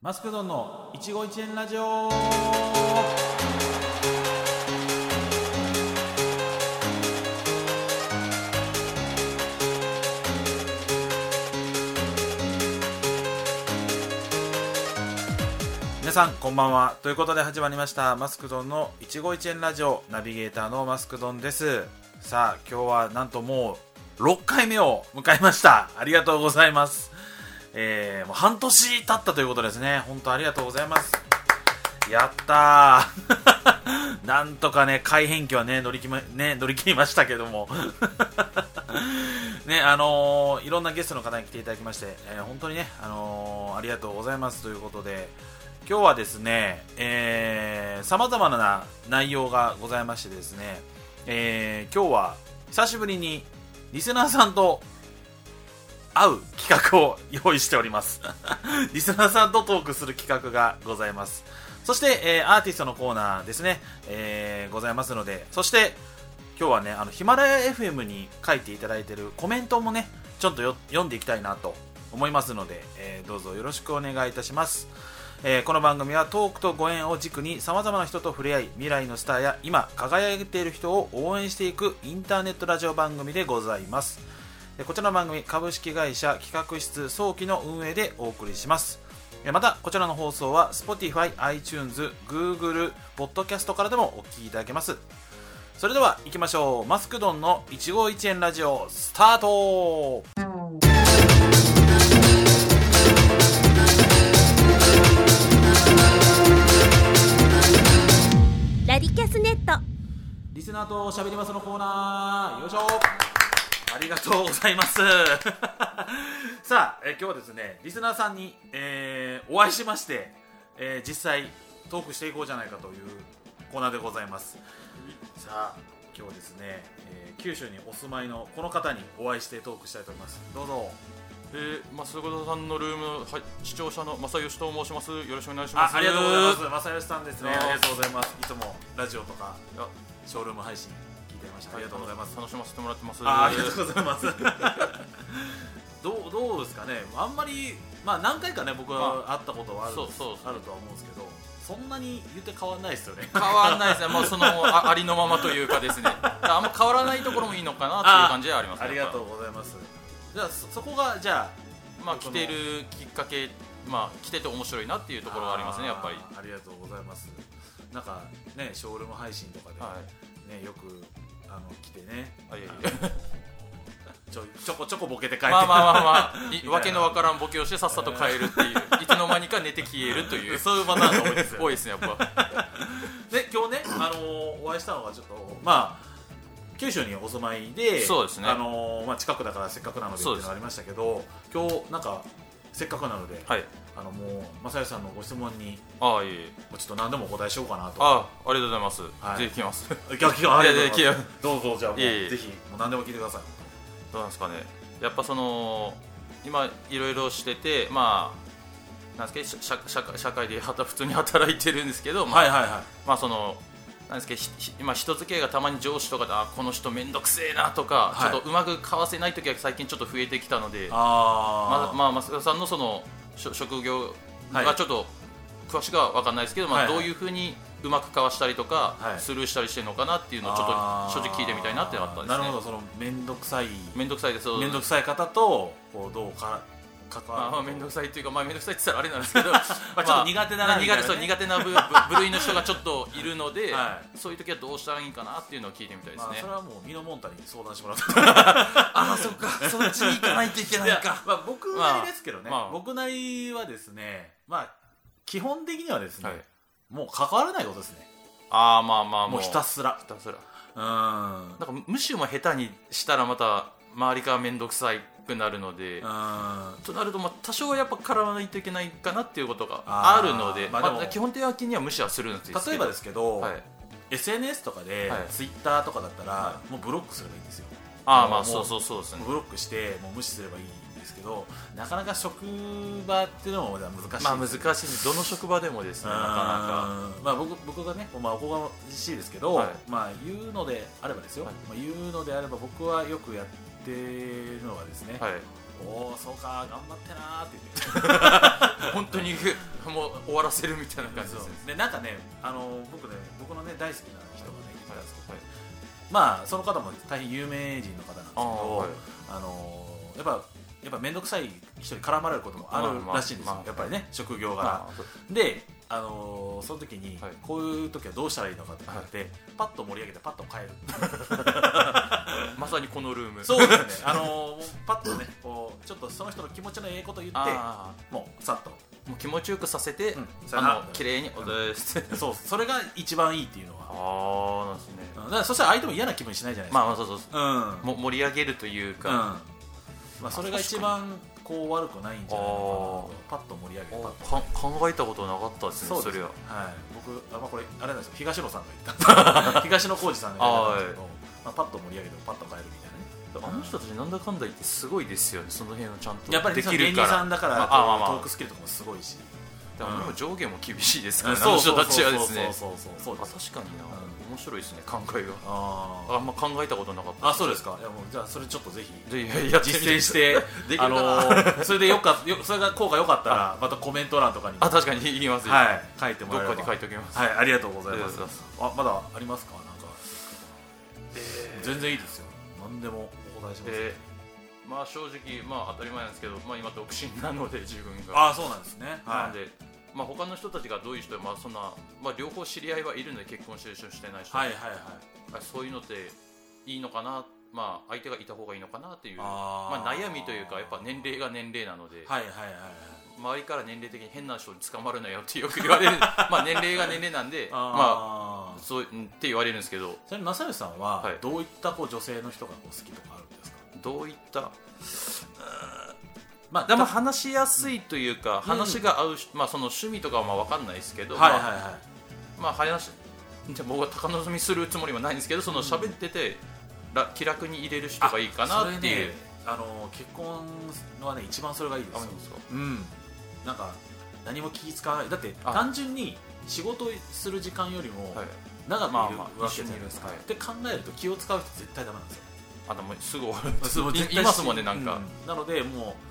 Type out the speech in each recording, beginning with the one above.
マスクドンの一期一会ラジオ。皆さんこんばんは。ということで始まりましたマスクドンの一期一会ラジオ。ナビゲーターのマスクドンです。さあ今日はなんともう6回目を迎えました。ありがとうございます。えー、もう半年経ったということですね。本当ありがとうございます。やったー。なんとかね改変期はね乗り切まね乗り切りましたけども。ねあのー、いろんなゲストの方に来ていただきまして、えー、本当にねあのー、ありがとうございますということで。今日はですね、えー、様々な内容がございましてですね、えー、今日は久しぶりにリスナーさんと会う企画を用意しております。リスナーさんとトークする企画がございます。そして、えー、アーティストのコーナーですね、えー、ございますのでそして今日はねあのヒマラヤ FM に書いていただいてるコメントもねちょっと読んでいきたいなと思いますので、えー、どうぞよろしくお願いいたします。えー、この番組はトークとご縁を軸にさまざまな人と触れ合い未来のスターや今輝いている人を応援していくインターネットラジオ番組でございます。こちらの番組株式会社企画室早期の運営でお送りします。またこちらの放送は Spotify、iTunes、Google、Podcast からでもお聞きいただけます。それでは行きましょう。マスクドンの一期一会ラジオスタート!ラディキャスネット。リスナーと喋りますのコーナー。よいしょありがとうございます さあ、え今日はですねリスナーさんに、えー、お会いしまして、えー、実際トークしていこうじゃないかというコーナーでございますさあ今日はですね、えー、九州にお住まいのこの方にお会いしてトークしたいと思いますどうぞえー、増田さんのルーム、はい、視聴者の正義と申します。よろしくお願いします。ありがとうございます。正義さんですね。ありがとうございます。いつもラジオとかショールーム配信ました。ありがとうございます。楽しませてもらってます。ありがとうございます。どうどうですかね。あんまりまあ何回かね僕は会ったことはある,、そうそうあるとは思うんですけどそんなに言って変わらないですよね。変わらないですね。もうそのあありのままというかですね。あんま変わらないところもいいのかなっていう感じではあります、ね、ありがとうございます。じゃあそこがじゃあまあ来てるきっかけまあ来てて面白いなっていうところがありますねやっぱり。ありがとうございます。なんかねショールーム配信とかで、はい、ねよくあの来てね。あいやいや。ちょちょこちょこボケて帰って。まあまあまあまあ。わけのわからんボケをしてさっさと帰るっていう。いつの間にか寝て消えるという。そういうパターンが多いですよ、ね、多いですねやっぱ。で今日ね、あのー、お会いしたのがちょっとまあ九州にお住まいでそうですね、あのー、まあ、近くだからせっかくなのでっていうのがありましたけど今日なんかせっかくなので、はい、あのもう正義さんのご質問にああいえちょっと何でもお答えしようかなと。ああありがとうございます、はい、ぜひ聞きます。いや聞ありがとうございます。どうぞじゃあぜひもう何でも聞いてください。どうなんですかね。やっぱその今いろいろしててまあなんですか社社社会で普通に働いてるんですけど、まあ、はいはいはい。まあそのなんですけど今人付き合いがたまに上司とかであこの人面倒くせえなとか、はい、ちょっとうまく交わせない時は最近ちょっと増えてきたのであ、ままあ、増田さんのその職業がちょっと詳しくは分かんないですけど、まあ、どういうふうにうまくかわしたりとか、スルーしたりしてるのかなっていうのをちょっと正直聞いてみたいなってあったんですね。なるほどその面倒くさい。面倒くさいです面倒くさい方とこうどうか関わまあ、面倒くさいっていうか、まあ、面倒くさいって言ったらあれなんですけど まあちょっと苦手な、まあ、苦手そう苦手な部 部類の人がちょっといるので、はい、そういう時はどうしたらいいかなっていうのを聞いてみたいですね、まあ、それはもうミノモンタに相談してもらってああそっか。そっちに行かないといけないか。まあ、僕なりですけどね、まあ、僕なりはですねまあ基本的にはですね、はい、もう関わらないことですね。ああまあまあもう。ひたすら。ひたすら。うん。なんか無視も下手にしたらまた周りから面倒くさいくなるのでとなるとまあ多少はやっぱ絡まないといけないかなっていうことがあるのでまあ、基本的には無視はするんです例えばですけど、はい、SNS とかで、はい、Twitter とかだったら、はい、もうブロックすればいいんですよ。ああまあそうそうそうですね。ブロックしてもう無視すればいいんですけどなかなか職場っていうのも難しいまあ難しいどの職場でもですねなかなか。まあ僕僕がね、まあ、おこがましいですけど、はい、まあ言うのであればですよ、はい、まあ、言うのであれば僕はよくやってってるのがですね、はい、おおそうか頑張ってなーって言って。本当にもう終わらせるみたいな感じですね。でなんかねあの僕ね僕のね大好きな人がね言ったんですけど、はい、まあその方も大変有名人の方なんですけどあ、はい、のやっぱやっぱ面倒くさい人に絡まれることもあるらしいんですよ、まあまあ、やっぱりね職業柄、まあ、であのー、その時に、はい、こういう時はどうしたらいいのかってなって、はい、パッと盛り上げてパッと変える。まさにこのルーム。そうですね、あのー、パッとねこうちょっとその人の気持ちのええこと言ってもうさっと。もう気持ちよくさせて、うん、あの綺麗に踊して。そう。それが一番いいっていうのは。ああなんですね。だからそしたら相手も嫌な気分しないじゃないですか。まあまあそうそう、うん、も盛り上げるというか、うん、まあ、それが一番こう悪くないんじゃないかなパッと盛り上げて考えたことなかったですねそれは、はい、僕あ、まあ、これあれなんですよ。東野さんが言った。東野浩二さんが言ったんですけど、まあ、パッと盛り上げてパッと変えるみたいなあの人たちなんだかんだ言ってすごいですよねその辺をちゃんとやっぱり芸人さんだから、トークスキルとかもすごいしでも上下も厳しいですからね、あの人たちはですね。そうそうそうそう。確かにな、面白いですね考えがああんま考えたことなかった。あそうですか。いやもうじゃあそれちょっとぜひ。実践して あのそれでよかよそれが効果良かったらまたコメント欄とかに。あ確かに言いますはい。書いてもらえれば。どっかに書いておきます。はいありがとうございます。あまだありますか？なんか、えー、全然いいですよ。何でもお答えします、えー。まあ正直まあ当たり前なんですけど、まあ、今独身なので自分が。あそうなんですね、はい、なんでまあ、他の人たちがどういう人まあそんなまあ、両方知り合いはいるので結婚してる人してない人、はいはいはい、そういうのっていいのかな、まあ、相手がいた方がいいのかなっていうまあ、悩みというかやっぱ年齢が年齢なので、はいはいはい周りから年齢的に変な人に捕まるなよってよく言われる。まあ年齢が年齢なんでまあそうって言われるんですけど。ちなみに正義さんはどういったこう女性の人がこう好きとかあるんですか？どういった？まあ、でも話しやすいというか、うん、話が合う、まあ、その趣味とかはまあ分かんないですけど、はいはいはい、まあ、話 じゃ僕は高望みするつもりもないんですけどその喋ってて、うん、気楽に入れる人がいいかなっていう、ね、あの結婚はね一番それがいいですよ。うん。なんか何も気使わない。だって単純に仕事する時間よりも長くいるわけじゃないですか、って考えると気を使う人絶対ダメなんですよ。あでもすぐ終わるいますもんねなんか、うん、なのでもう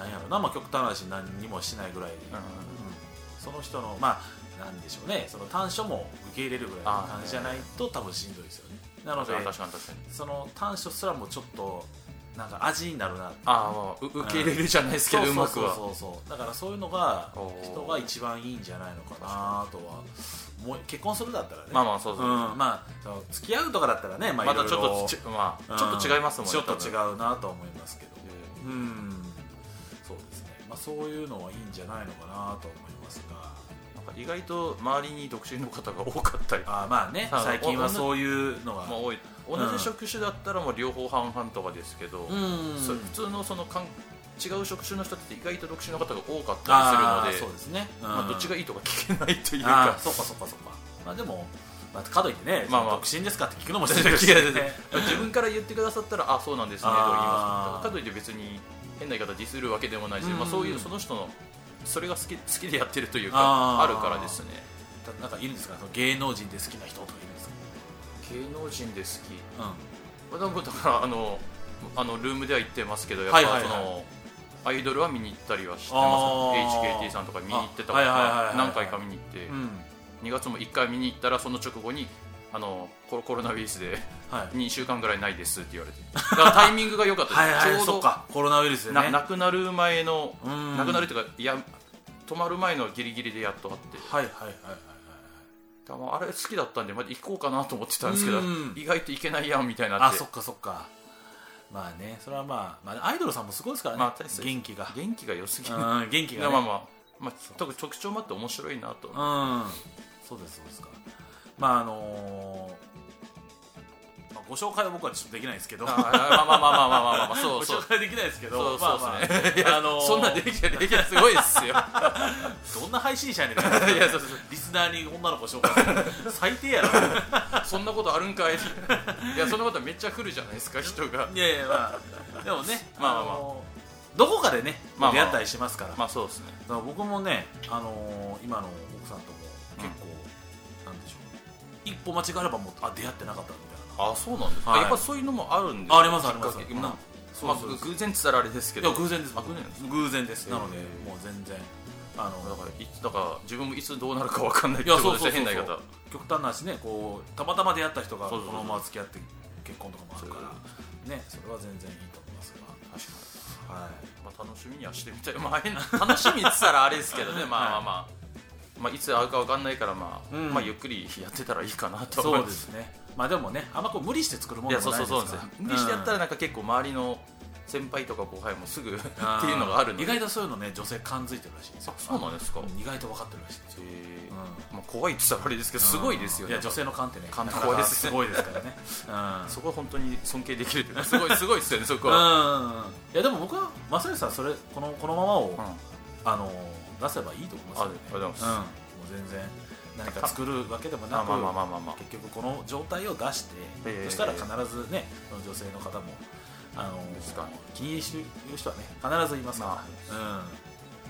なんやろな、まあ、極端な話何にもしないぐらい、うん、その人のまあなんでしょうね。その短所も受け入れるぐらいの感じじゃないと多分しんどいですよね。なのでその短所すらもちょっとなんか味になるなああ受け入れるじゃないですけど、うまくは。そうそうだからそういうのが人が一番いいんじゃないのかなとはもう結婚するだったらね。まあまあそうそう、う。ん、まあ付き合うとかだったらねまあ、またちょっとち,、まあ、ちょっと違いますもんねちょっと違うなと思いますけど。うん。まあ、そういうのはいいんじゃないのかなと思いますが。なんか意外と周りに独身の方が多かったり。あまあね最近はそういうのが、まあ、多い同じ職種だったらもう両方半々とかですけど、うん、普通のそのかん違う職種の人って意外と独身の方が多かったりするのでそうですね、うん、まあ、どっちがいいとか聞けないというか。そうかそうかそうか、まあ、でもまあ、かといってね、まあまあ、独身ですかって聞くのも失礼ですね。自分から言ってくださったらあそうなんですねと言います。かといって別に変な言い方ディスるわけでもないし、まあ、そういうその人のそれが好き好きでやってるというかあるからですね。なんかいるんですか？芸能人で好きな人とかいるんですか？芸能人で好き、うん、だからあのあのルームでは言ってますけどやっぱその、はいはい。はいアイドルは見に行ったりはしてます HKT さんとか見に行ってたから何回か見に行って、うん、2月も1回見に行ったらその直後にあのコロコロナウイルスで2週間ぐらいないですって言われて、だからタイミングが良かったはい、ちょうどコロナウイルスで、ね、亡くなる前の亡くなるっていうかいや止まる前のギリギリでやっとあって。はいはいはいはいだあれ好きだったんでまだ行こうかなと思ってたんですけど意外と行けないやんみたいなあそっかそっか。まあねそれはまあ、まあ、アイドルさんもすごいですからね、まあ、元気が。元気が良すぎる。元気が、ね、まあまあまあ、特特徴もあって面白いなと。うん。そうですそうですかまああのーまあ、ご紹介は僕はちょっとできないですけど、まあまあまあまあまあまあまあ、そうそう。ご紹介できないですけど、まあまあ、あの、そんなできないできないすごいですよ。どんな配信者やねん。いやそうそうそう。リスナーに女の子紹介する。最低やろ。そんなことあるんかい。いやそんなことめっちゃ来るじゃないですか人が。いやいやまあでもね、まあまあまあ。どこかでね、まあ、出会ったりしますから、まあそうですね僕もね、あのー、今の奥さんとも結構一歩間違えればもうあ出会ってなかったみたいな。あそうなんですか、はい、やっぱそういうのもあるんですありますあります、まあ、偶然っつったらあれですけど。偶然です。偶然偶然です。なのでもう全然あのだからいだから自分もいつどうなるか分かんないってことですよ変な言い方極端な話ねこうたまたま出会った人がこのまま付き合って結婚とかもあるからねそれは全然いいと思いますが。確かに、はい。まあ、楽しみにはしてみたい、まあ、楽しみっつったらあれですけどね。まあまあまあ、まあ、いつ会うか分かんないから、まあ、うん、まあゆっくりやってたらいいかなとそうですね。まあでもねあんまこう無理して作るものじゃないですか無理してやったらなんか結構周りの先輩とか後輩もすぐ っていうのがある意外とそういうのね女性感づいてるらしいですよ。そうなんですか？意外と分かってるらしいですよ、まあ、怖いって言ったらあれですけどすごいですよね。いや女性の勘ってね勘って怖いですすごいですからね、そこは本当に尊敬できるというかすごい すごいですよねそこは。いやでも僕は正義さんそれこのこのままを、あの出せばいいと思いますありがとうございます、もう全然何か作るわけでもなく結局この状態を出して、そしたら必ずね女性の方もあの気にしてる人はね必ずいますから、うん。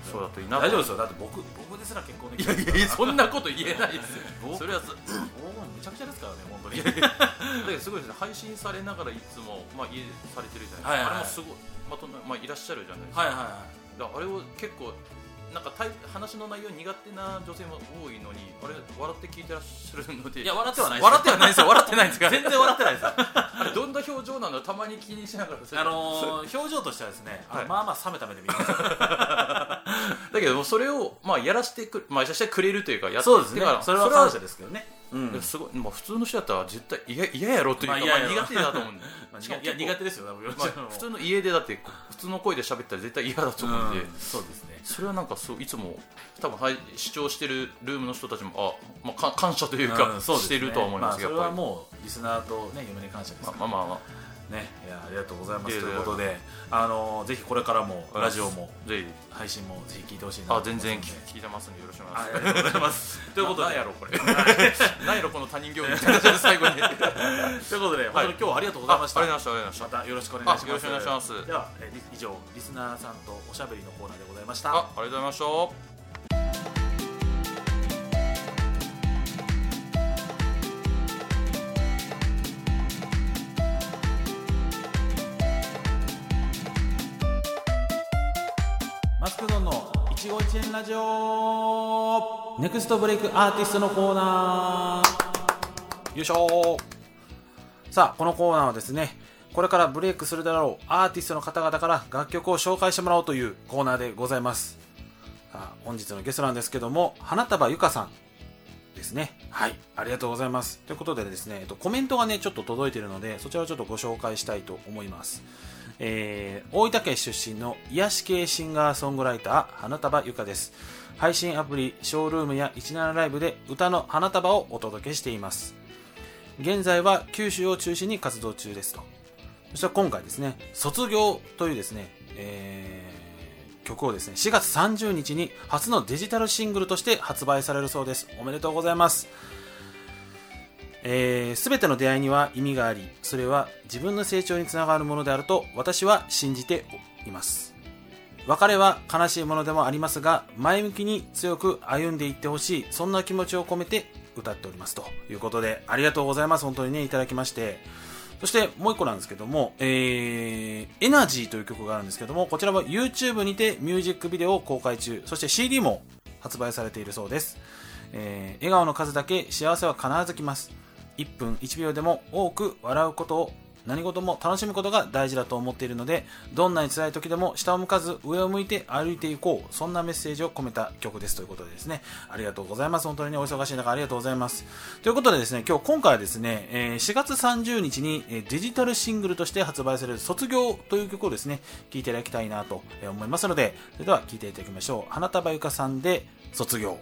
そうだといいな。大丈夫ですよ。だって僕僕ですら結婚できいやいやそんなこと言えないですよ。それはず僕もめちゃくちゃですからね本当に。だけどすごいですね配信されながらいつもまあ家されてるじゃないですか、あれもすごいまとまあいらっしゃるじゃないですか。はいはいはい。だあれを結構なんか話の内容苦手な女性も多いのにあれ笑って聞いてらっしゃるので。いや笑ってはない笑ってはないですよ。笑ってないですか？全然笑ってないですあれどんな表情なの？たまに気にしながらあのー、表情としてはですね、はい、まあまあ冷めた目で見る。だけどそれをまあやらせてくまあやらせてくれるというかやってそうですね。それは感謝ですけどね。うん、すごい、まあ、普通の人だったら絶対嫌嫌やろというか、まあ、苦手だと思うんで。まあ、いや苦手ですよ、まあ、普通の家でだって普通の声で喋ったら絶対嫌だと思うんで、うん、そうですねそれはなんかそういつも多分、はい、視聴してるルームの人たちもあ、まあ、感謝というか、うん、してるとは思います。けど、まあ、それはもうリスナーと、ね、嫁に感謝です、まあまあまあね、いやありがとうございますということで、あのぜひこれからもラジオもぜひ配信もぜひ聞いてほしいなあ全然聞いてますんでよろしくお願いします。ありがとうございます。ということで、何やろこれ。何やろこの他人行儀みたいな最後に。ということで、本当に今日はありがとうございました。ありがとうございました。またよろしくお願いします。よろしくお願いします。では、え以上リスナーさんとおしゃべりのコーナーでございました。あ、ありがとうございました。ラジオ。ネクストブレイクアーティストのコーナー。よいしょ。さあこのコーナーはですねこれからブレイクするだろうアーティストの方々から楽曲を紹介してもらおうというコーナーでございます。本日のゲストなんですけども花束ゆかさんですね。はいありがとうございます。ということでですね、えっと、コメントがねちょっと届いているのでそちらをちょっとご紹介したいと思いますえー、大分県出身の癒し系シンガーソングライター花束ゆかです。配信アプリショールームや17ライブで歌の花束をお届けしています。現在は九州を中心に活動中ですと。そして今回ですね卒業というですね、えー、曲をですね4月30日に初のデジタルシングルとして発売されるそうです。おめでとうございます。えー、全ての出会いには意味がありそれは自分の成長につながるものであると私は信じています。別れは悲しいものでもありますが前向きに強く歩んでいってほしいそんな気持ちを込めて歌っております。ということでありがとうございます。本当にねいただきまして。そしてもう一個なんですけども、えー、エナジーという曲があるんですけども、こちらは YouTube にてミュージックビデオを公開中、そして CD も発売されているそうです。えー、笑顔の数だけ幸せは必ず来ます。1分1秒でも多く笑うことを何事も楽しむことが大事だと思っているのでどんなに辛い時でも下を向かず上を向いて歩いていこうそんなメッセージを込めた曲ですということでですね。ありがとうございます。本当にお忙しい中ありがとうございます。ということでですね今日今回はですね4月30日にデジタルシングルとして発売される卒業という曲をですね聴いていただきたいなと思いますのでそれでは聴いていただきましょう。花束ゆかさんで卒業。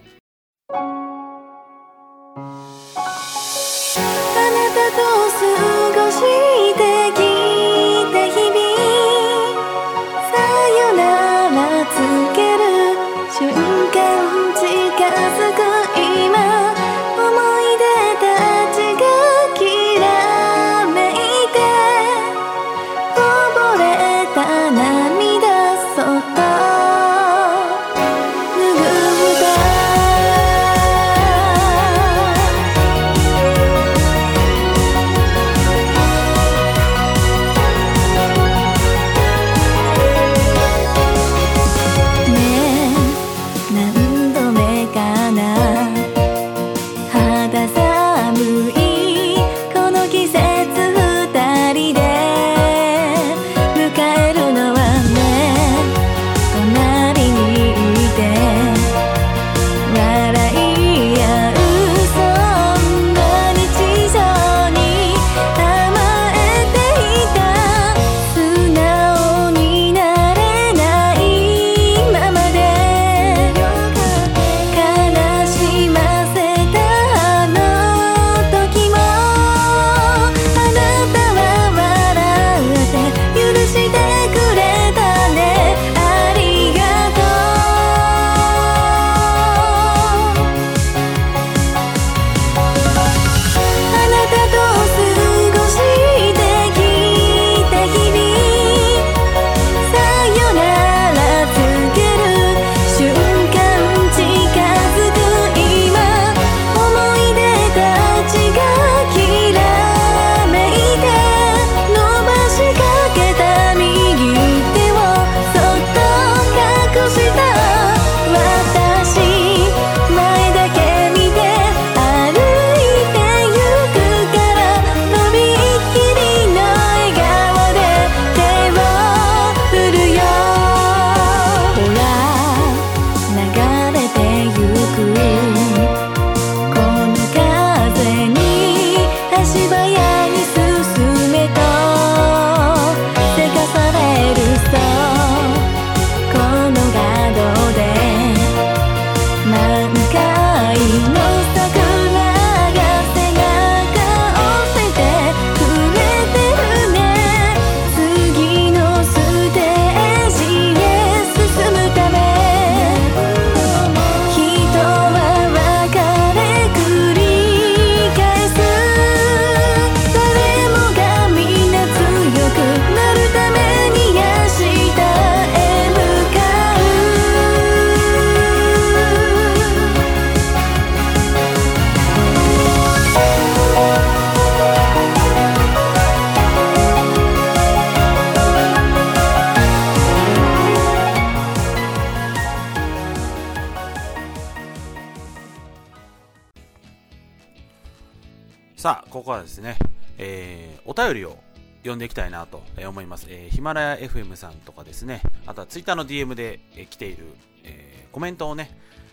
さあ、ここはですね、えー、お便りを読んでいきたいなと思います。えー、ヒマラヤ FM さんとかですね、あとは Twitter の DM で、えー、来ている、えー、コメントをね、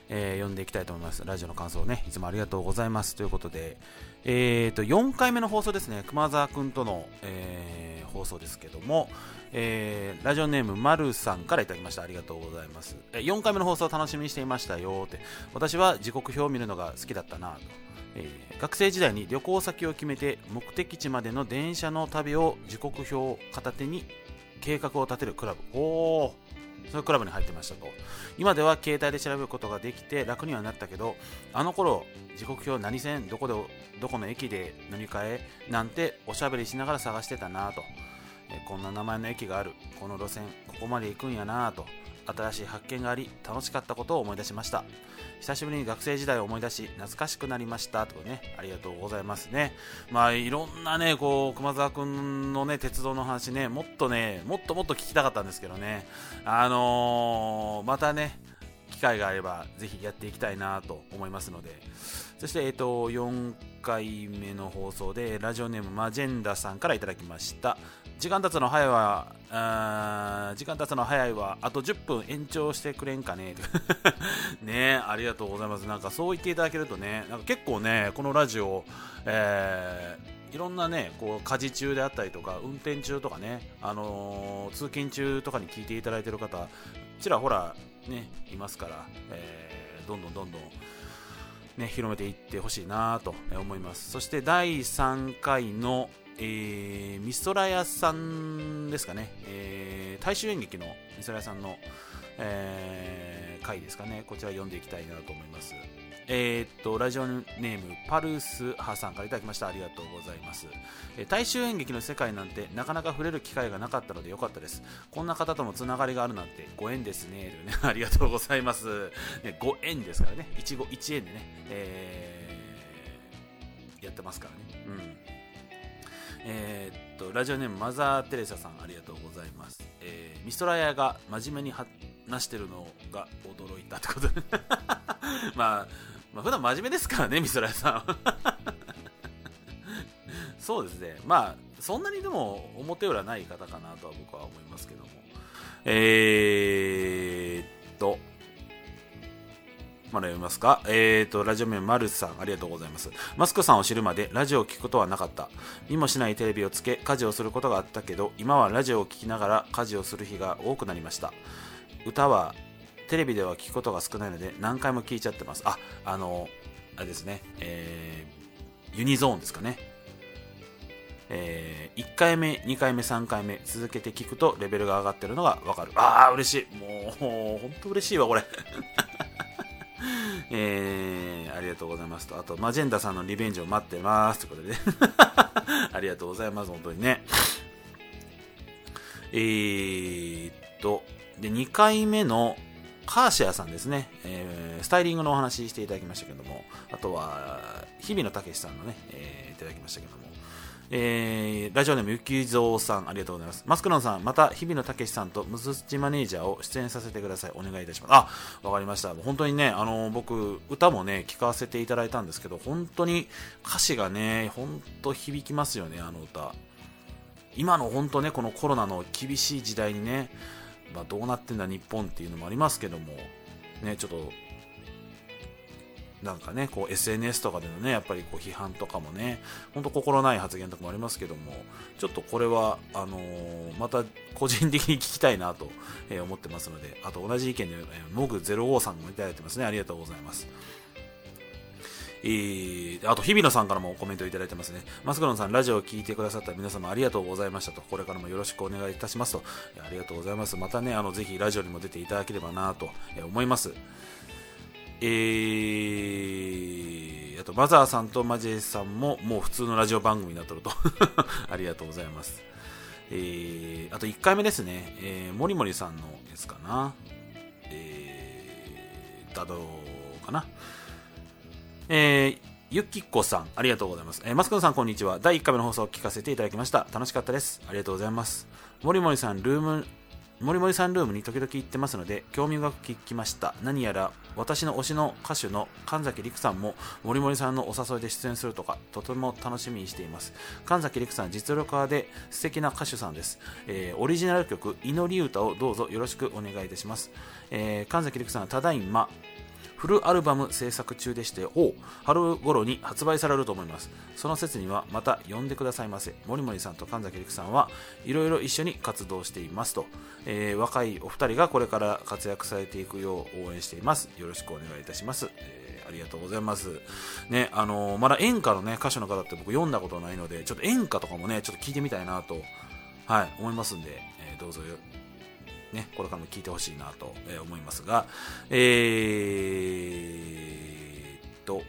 えー、読んでいきたいと思います。ラジオの感想をね、いつもありがとうございます。ということで、えーと、4回目の放送ですね、熊沢くんとの、えー、放送ですけども、えー、ラジオネームまるさんからいただきました。ありがとうございます。4回目の放送を楽しみにしていましたよって、私は時刻表を見るのが好きだったなと。えー、学生時代に旅行先を決めて目的地までの電車の旅を時刻表を片手に計画を立てるクラブ。おおそういうクラブに入ってましたと。今では携帯で調べることができて楽にはなったけどあの頃時刻表何線どこでどこの駅で乗り換えなんておしゃべりしながら探してたなと、えー、こんな名前の駅がある。この路線ここまで行くんやなと。新しい発見があり楽しかったことを思い出しました。久しぶりに学生時代を思い出し懐かしくなりましたとかねありがとうございますね。まあいろんなねこう熊沢君のね鉄道の話ねもっとねもっともっと聞きたかったんですけどね。あのー、またね機会があればぜひやっていきたいなと思いますので。そして、えっと、4回目の放送でラジオネームマジェンダさんからいただきました。時間経つの早いわ。あ時間経つの早いわ。あと10分延長してくれんかね。ねありがとうございます。なんかそう言っていただけるとねなんか結構ねこのラジオ、えー、いろんなねこう家事中であったりとか運転中とかね、あのー、通勤中とかに聞いていただいている方ちらほらねいますから、えー、どんどんどんどんね、広めていってほしいなと思います。そして第3回のえー、ミソラヤさんですかね、えー、大衆演劇のミソラヤさんの、えー、回ですかね、こちら読んでいきたいなと思います。えー、っと、ラジオネーム、パルスハさんからいただきました。ありがとうございます。えー、大衆演劇の世界なんてなかなか触れる機会がなかったのでよかったです。こんな方ともつながりがあるなんてご縁ですね。ね ありがとうございます。ね、ご縁ですからね。一期一円でね、えー、やってますからね。うん。えー、っとラジオネームマザー・テレサさんありがとうございます、えー、ミストラヤが真面目に話してるのが驚いたってことで。まあ、まあ普段真面目ですからねミストラヤさん そうですね。まあそんなにでも表裏ない方かなとは僕は思いますけども。えー、っとまだ読みますか？えーと、ラジオ名マルさん、ありがとうございます。マスクさんを知るまでラジオを聞くことはなかった。見もしないテレビをつけ、家事をすることがあったけど、今はラジオを聞きながら家事をする日が多くなりました。歌はテレビでは聞くことが少ないので、何回も聞いちゃってます。あ、あの、あれですね、えー、ユニゾーンですかね。えー、1回目、2回目、3回目続けて聞くとレベルが上がってるのがわかる。ああ、嬉しい。もう、本当嬉しいわ、これ。えー、ありがとうございますと。あと、マジェンダさんのリベンジを待ってます。ということでね。ありがとうございます、本当にね。えー、っと、で、2回目のカーシェアさんですね、えー、スタイリングのお話していただきましたけども、あとは、日比野武さんのね、えー、いただきましたけども、えー、ラジオネームゆきぞうさん、ありがとうございます。マスクロンさん、また日比野武さんとムスッチマネージャーを出演させてください。お願いいたします。あ、わかりました。本当にね、あの、僕、歌もね、聞かせていただいたんですけど、本当に歌詞がね、本当響きますよね、あの歌。今の本当ね、このコロナの厳しい時代にね、まあ、どうなってんだ日本っていうのもありますけども、ね、ちょっとなんかね、こう SNS とかでのね、やっぱりこう批判とかもね、ほんと心ない発言とかもありますけども、ちょっとこれは、あのー、また個人的に聞きたいなと、え思ってますので、あと同じ意見で、えー、モグ05さんもいただいてますね。ありがとうございます。えー、あと日比野さんからもコメントいただいてますね。マスクロンさんラジオを聞いてくださった皆様ありがとうございましたと。これからもよろしくお願いいたしますと。ありがとうございます。またねあのぜひラジオにも出ていただければなと思います。えー、あとマザーさんとマジェイさんももう普通のラジオ番組になっとると ありがとうございますえー、あと1回目ですね、えー、もりもりさんのやつかな、えー、だどかな、えー、ゆきこさん、ありがとうございます。えー、マスクのさん、こんにちは。第1回目の放送を聞かせていただきました。楽しかったです。ありがとうございます。もりもりさん、ルーム、もりもりさんルームに時々行ってますので、興味深く聞きました。何やら、私の推しの歌手の神崎陸さんも、もりもりさんのお誘いで出演するとか、とても楽しみにしています。神崎陸さん、実力派で素敵な歌手さんです。えー、オリジナル曲、祈り歌をどうぞよろしくお願いいたします。えー、神崎陸さんただいま、フルアルバム制作中でして、お春頃に発売されると思います。その説にはまた呼んでくださいませ。森森さんと神崎陸さんはいろいろ一緒に活動していますと、えー、若いお二人がこれから活躍されていくよう応援しています。よろしくお願いいたします。え、ありがとうございます。ね、あのー、まだ演歌のね、歌手の方って僕読んだことないので、ちょっと演歌とかもね、ちょっと聞いてみたいなと、はい、思いますんで、え、どうぞね、これからも聞いてほしいなと思いますが、えー、と、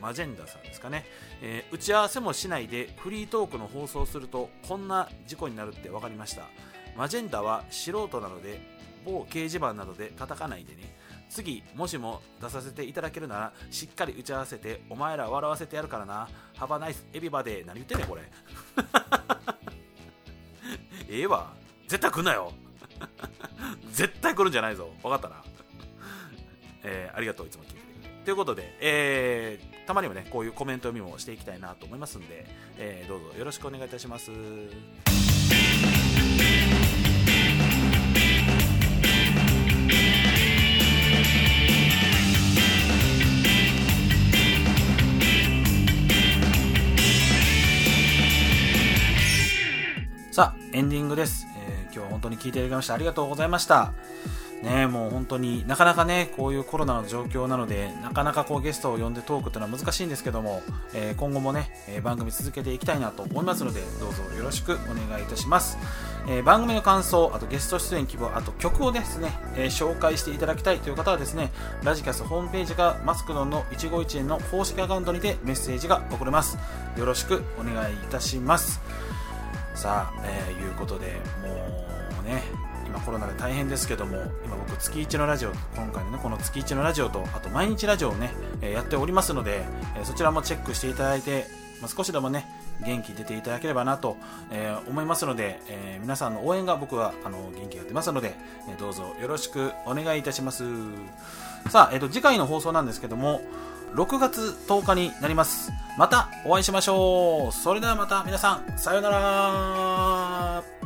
マジェンダさんですかね、えー、打ち合わせもしないでフリートークの放送するとこんな事故になるって分かりました。マジェンダは素人なので某掲示板などで叩かないでね。次もしも出させていただけるならしっかり打ち合わせてお前ら笑わせてやるからな。ハバナイスエビバデー。何言ってんねんこれ。ええわ。絶対来んなよ。絶対来るんじゃないぞ。分かったな。えー、ありがとう、いつも聞いてくれということで、えー、たまにもね、こういうコメント読みもしていきたいなと思いますんで、えー、どうぞよろしくお願いいたします。さあ、エンディングです。本当に聞いていただきましてありがとうございました。ね、もう本当になかなかね、こういうコロナの状況なので、なかなかこうゲストを呼んでトークっていうのは難しいんですけども、えー、今後もね、えー、番組続けていきたいなと思いますので、どうぞよろしくお願いいたします。えー、番組の感想、あとゲスト出演希望、あと曲をですね、え紹介していただきたいという方はですね、ラジキャスホームページかマスクドンの一期一会の公式アカウントにてメッセージが送れます。よろしくお願いいたします。さあ、えー、いうことで、もうね、今コロナで大変ですけども、今僕月1のラジオ、今回のね、この月1のラジオと、あと毎日ラジオをね、えやっておりますので、えそちらもチェックしていただいて、まあ、少しでもね、元気出ていただければなと、え、思いますので、え、皆さんの応援が僕はあの元気が出ますので、えー、どうぞよろしくお願いいたします。さあ、えーと、次回の放送なんですけども、6月10日になります。またお会いしましょう。それではまた皆さん、さようなら。